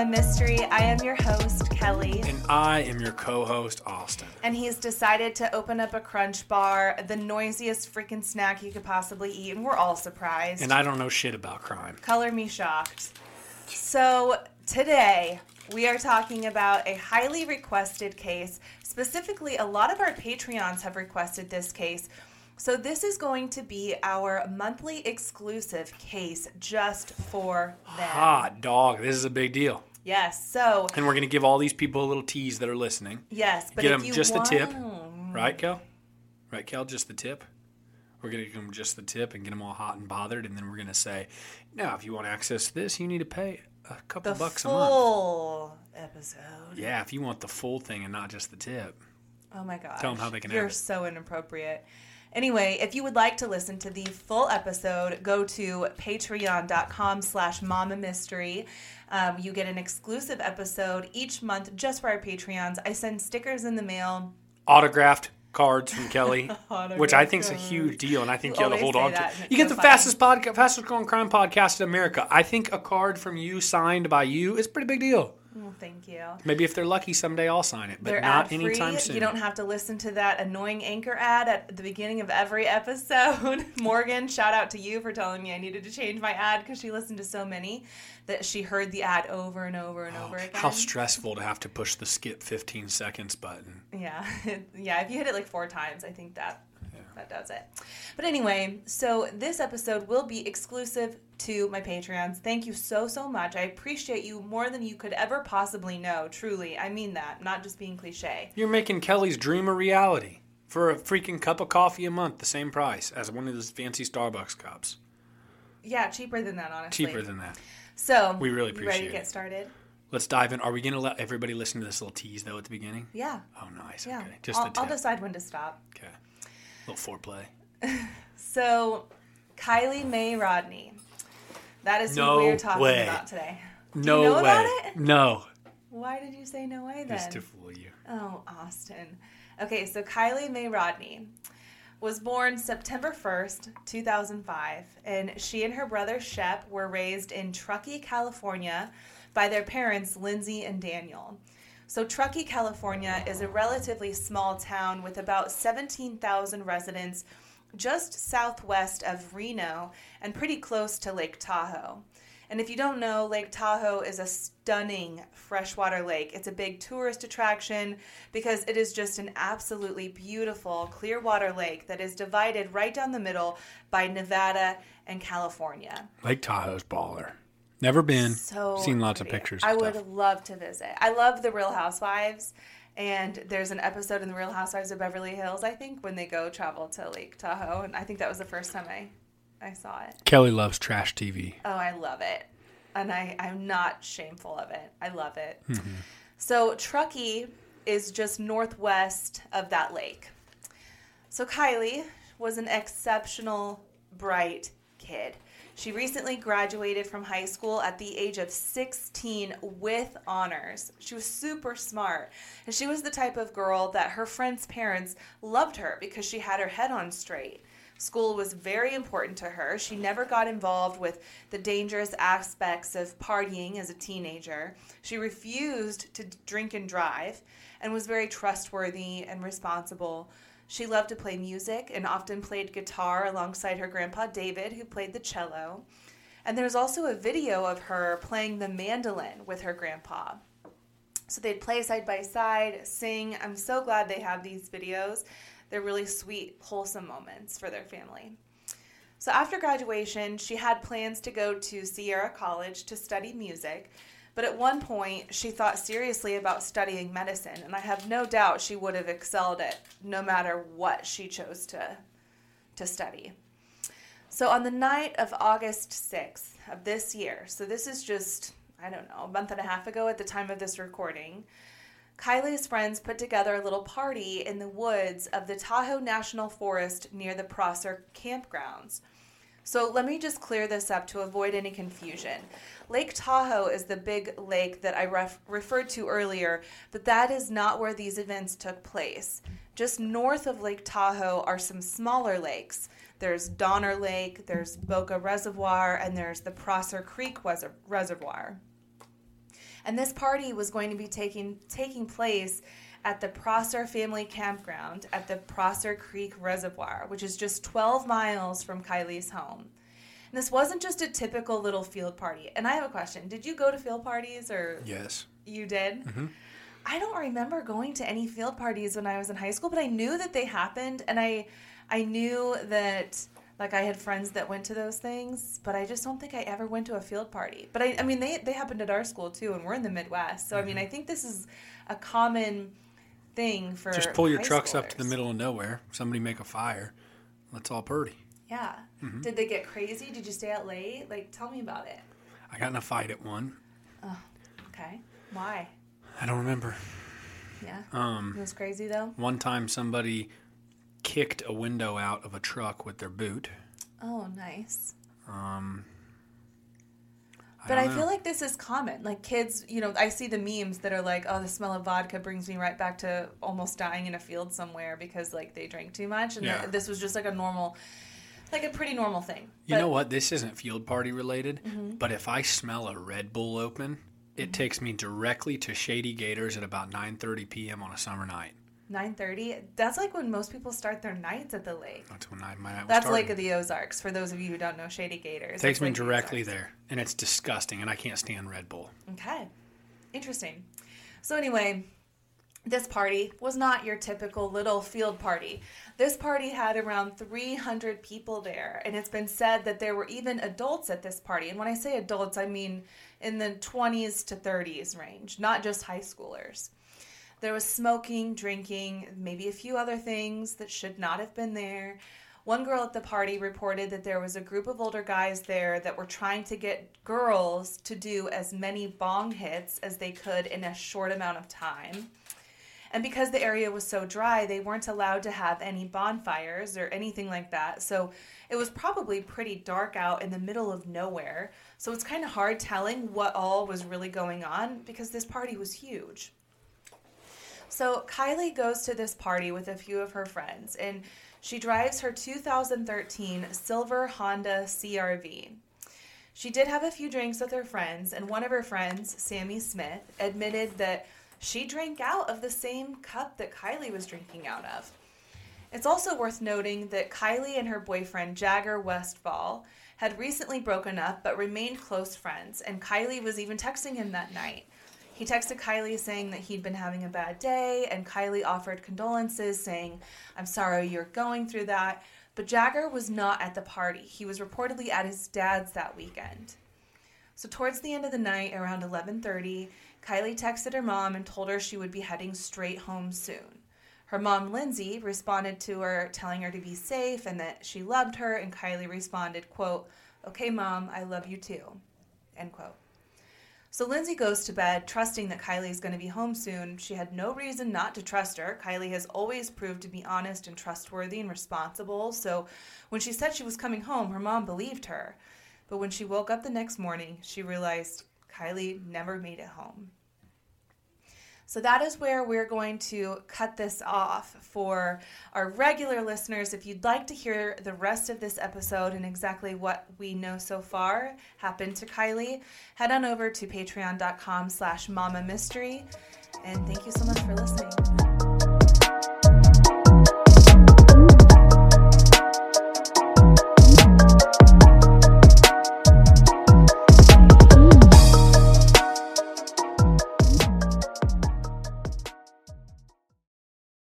Mama Mystery. I am your host, Kelly. And I am your co host, Austin. And he's decided to open up a crunch bar, the noisiest freaking snack you could possibly eat. And we're all surprised. And I don't know shit about crime. Color me shocked. So, today we are talking about a highly requested case. Specifically, a lot of our Patreons have requested this case. So, this is going to be our monthly exclusive case just for them. Hot dog. This is a big deal. Yes. So, And we're going to give all these people a little tease that are listening. yes, but Get them just want, the tip. Right, Kel? Right, Kel? Just the tip? We're going to give them just the tip and get them all hot and bothered. And then we're going to say, now, if you want access to this, you need to pay a couple the bucks a month. full episode. Yeah, if you want the full thing and not just the tip. Oh my gosh. them how they can You're so inappropriate. Anyway, if you would like to listen to the full episode, go to patreon.com slash mama mystery. Um, you get an exclusive episode each month just for our Patreons. I send stickers in the mail. Autographed cards from Kelly, which I think is a huge deal, and I think You ought to hold on to. it. You get the funny. fastest podcast, fastest growing crime podcast in America. I think a card from you signed by you is a pretty big deal. Well, thank you. Maybe if they're lucky, someday I'll sign it, but They're not anytime soon. You don't have to listen to that annoying anchor ad at the beginning of every episode. Morgan, shout out to you for telling me I needed to change my ad because she listened to so many that she heard the ad over and over and oh, over again. Oh, How stressful to have to push the skip 15 seconds button. Yeah, yeah. If you hit it like four times, I think that that does it. But anyway, so this episode will be exclusive to my Patreons. Thank you so so much. I appreciate you more than you could ever possibly know. Truly, I mean that. Not just being cliche. You're making Kelly's dream a reality for a freaking cup of coffee a month, the same price as one of those fancy Starbucks cups. Yeah, cheaper than that, honestly. Cheaper than that. So We really you ready appreciate to get started? Let's dive in. Are we going to let everybody listen to this little tease, though, at the beginning? Yeah. Oh, nice. Yeah. Okay. Just I'll. I'll decide when to stop. Okay. Little foreplay. So, Kiely Mae Rodni. That is No who we're talking way. about today. Do No you know way. about it? No. Why did you say no way then? Just to fool you. Oh, Austin. Okay, so Kiely Mae Rodni was born September 1st, 2005, and she and her brother Shep were raised in Truckee, California by their parents Lindsay and Daniel. So, Truckee, California is a relatively small town with about 17,000 residents just southwest of Reno and pretty close to Lake Tahoe. And if you don't know, Lake Tahoe is a stunning freshwater lake. It's a big tourist attraction because it is just an absolutely beautiful clear water lake that is divided right down the middle by Nevada and California. Lake Tahoe's baller. Never been. So Seen lots of pictures. I would stuff. love to visit. I love the Real Housewives. And there's an episode in the Real Housewives of Beverly Hills, I think, when they go travel to Lake Tahoe. And I think that was the first time I, I saw it. Kelly loves trash TV. Oh, I love it. And I, I'm not shameful of it. I love it. Mm-hmm. So, Truckee is just northwest of that lake. So, Kiely was an exceptional, bright kid. She recently graduated from high school at the age of 16 with honors. She was super smart. And she was the type of girl that her friends' parents loved her because she had her head on straight. School was very important to her. She never got involved with the dangerous aspects of partying as a teenager. She refused to drink and drive and was very trustworthy and responsible. She loved to play music and often played guitar alongside her grandpa David, who played the cello. And there's also a video of her playing the mandolin with her grandpa. So they'd play side by side, sing. I'm so glad they have these videos. They're really sweet, wholesome moments for their family. So after graduation, she had plans to go to Sierra College to study music, but at one point she thought seriously about studying medicine, and I have no doubt she would have excelled at no matter what she chose to to study. So on the night of August 6th of this year, so this is just I don't know, a month and a half ago at the time of this recording, Kiely's friends put together a little party in the woods of the Tahoe National Forest near the Prosser campgrounds. So let me just clear this up to avoid any confusion. Lake Tahoe is the big lake that I ref- referred to earlier, but that is not where these events took place. Just north of Lake Tahoe are some smaller lakes. There's Donner Lake, there's Boca Reservoir, and there's the Prosser Creek Reservoir. And this party was going to be taking taking place at the Prosser Family Campground at the Prosser Creek Reservoir, which is just 12 miles from Kiely's home. And this wasn't just a typical little field party. And I have a question. Did you go to field parties or Yes. you did? Mm-hmm. I don't remember going to any field parties when I was in high school, but I knew that they happened and I I knew that like I had friends that went to those things, but I just don't think I ever went to a field party. But I, I mean, they they happened at our school too, and we're in the Midwest, so I mean, I think this is a common thing for Just pull your trucks up to the middle of nowhere. Somebody make a fire. Let's all party. Yeah. Mm-hmm. Did they get crazy? Did you stay out late? Like, tell me about it. I got in a fight at one. Okay. Why? I don't remember. Yeah. Um, It was crazy though. one time somebody kicked a window out of a truck with their boot. Oh, nice. Um, But I, don't feel like this is common. Like kids, you know, I see the memes that are like, "Oh, the smell of vodka brings me right back to almost dying in a field somewhere because like they drank too much." And Yeah. th- this was just like a normal, like a pretty normal thing. You But- know what? This isn't field party related, Mm-hmm. but if I smell a Red Bull open, it takes me directly to Shady Gators at about 9:30 p.m. on a summer night. Nine thirty. That's like when most people start their nights at the lake. That's when I, my night That's starting. Lake of the Ozarks. For those of you who don't know, Shady Gators. takes me of the directly there, and it's disgusting, and I can't stand Red Bull. Okay. Interesting. So, anyway, this party was not your typical little field party. This party had around 300 people there, and it's been said that there were even adults at this party. And when I say adults, I mean in the 20s to 30s range, not just high schoolers. There was smoking, drinking, maybe a few other things that should not have been there. One girl at the party reported that there was a group of older guys there that were trying to get girls to do as many bong hits as they could in a short amount of time. And because the area was so dry, they weren't allowed to have any bonfires or anything like that. So it was probably pretty dark out in the middle of nowhere. So it's kind of hard telling what all was really going on because this party was huge. So Kiely goes to this party with a few of her friends and she drives her 2013 silver Honda CRV. She did have a few drinks with her friends, and one of her friends, Sammy Smith, admitted that she drank out of the same cup that Kiely was drinking out of. It's also worth noting that Kiely and her boyfriend, Jagger Westfall, had recently broken up but remained close friends, and Kiely was even texting him that night. He texted Kiely saying that he'd been having a bad day, and Kiely offered condolences, saying, I'm sorry you're going through that. But Jagger was not at the party. He was reportedly at his dad's that weekend. So towards the end of the night, around 11:30, Kiely texted her mom and told her she would be heading straight home soon. Her mom, Lindsay, responded to her telling her to be safe and that she loved her, and Kiely responded, quote, Okay, mom, I love you too. End quote. So Lindsay goes to bed, trusting that Kiely is going to be home soon. She had no reason not to trust her. Kiely has always proved to be honest and trustworthy and responsible. So when she said she was coming home, her mom believed her. But when she woke up the next morning, she realized Kiely never made it home. So that is where we're going to cut this off for our regular listeners. If you'd like to hear the rest of this episode and exactly what we know so far happened to Kiely, head on over to patreon.com slash mama mystery. And thank you so much for listening.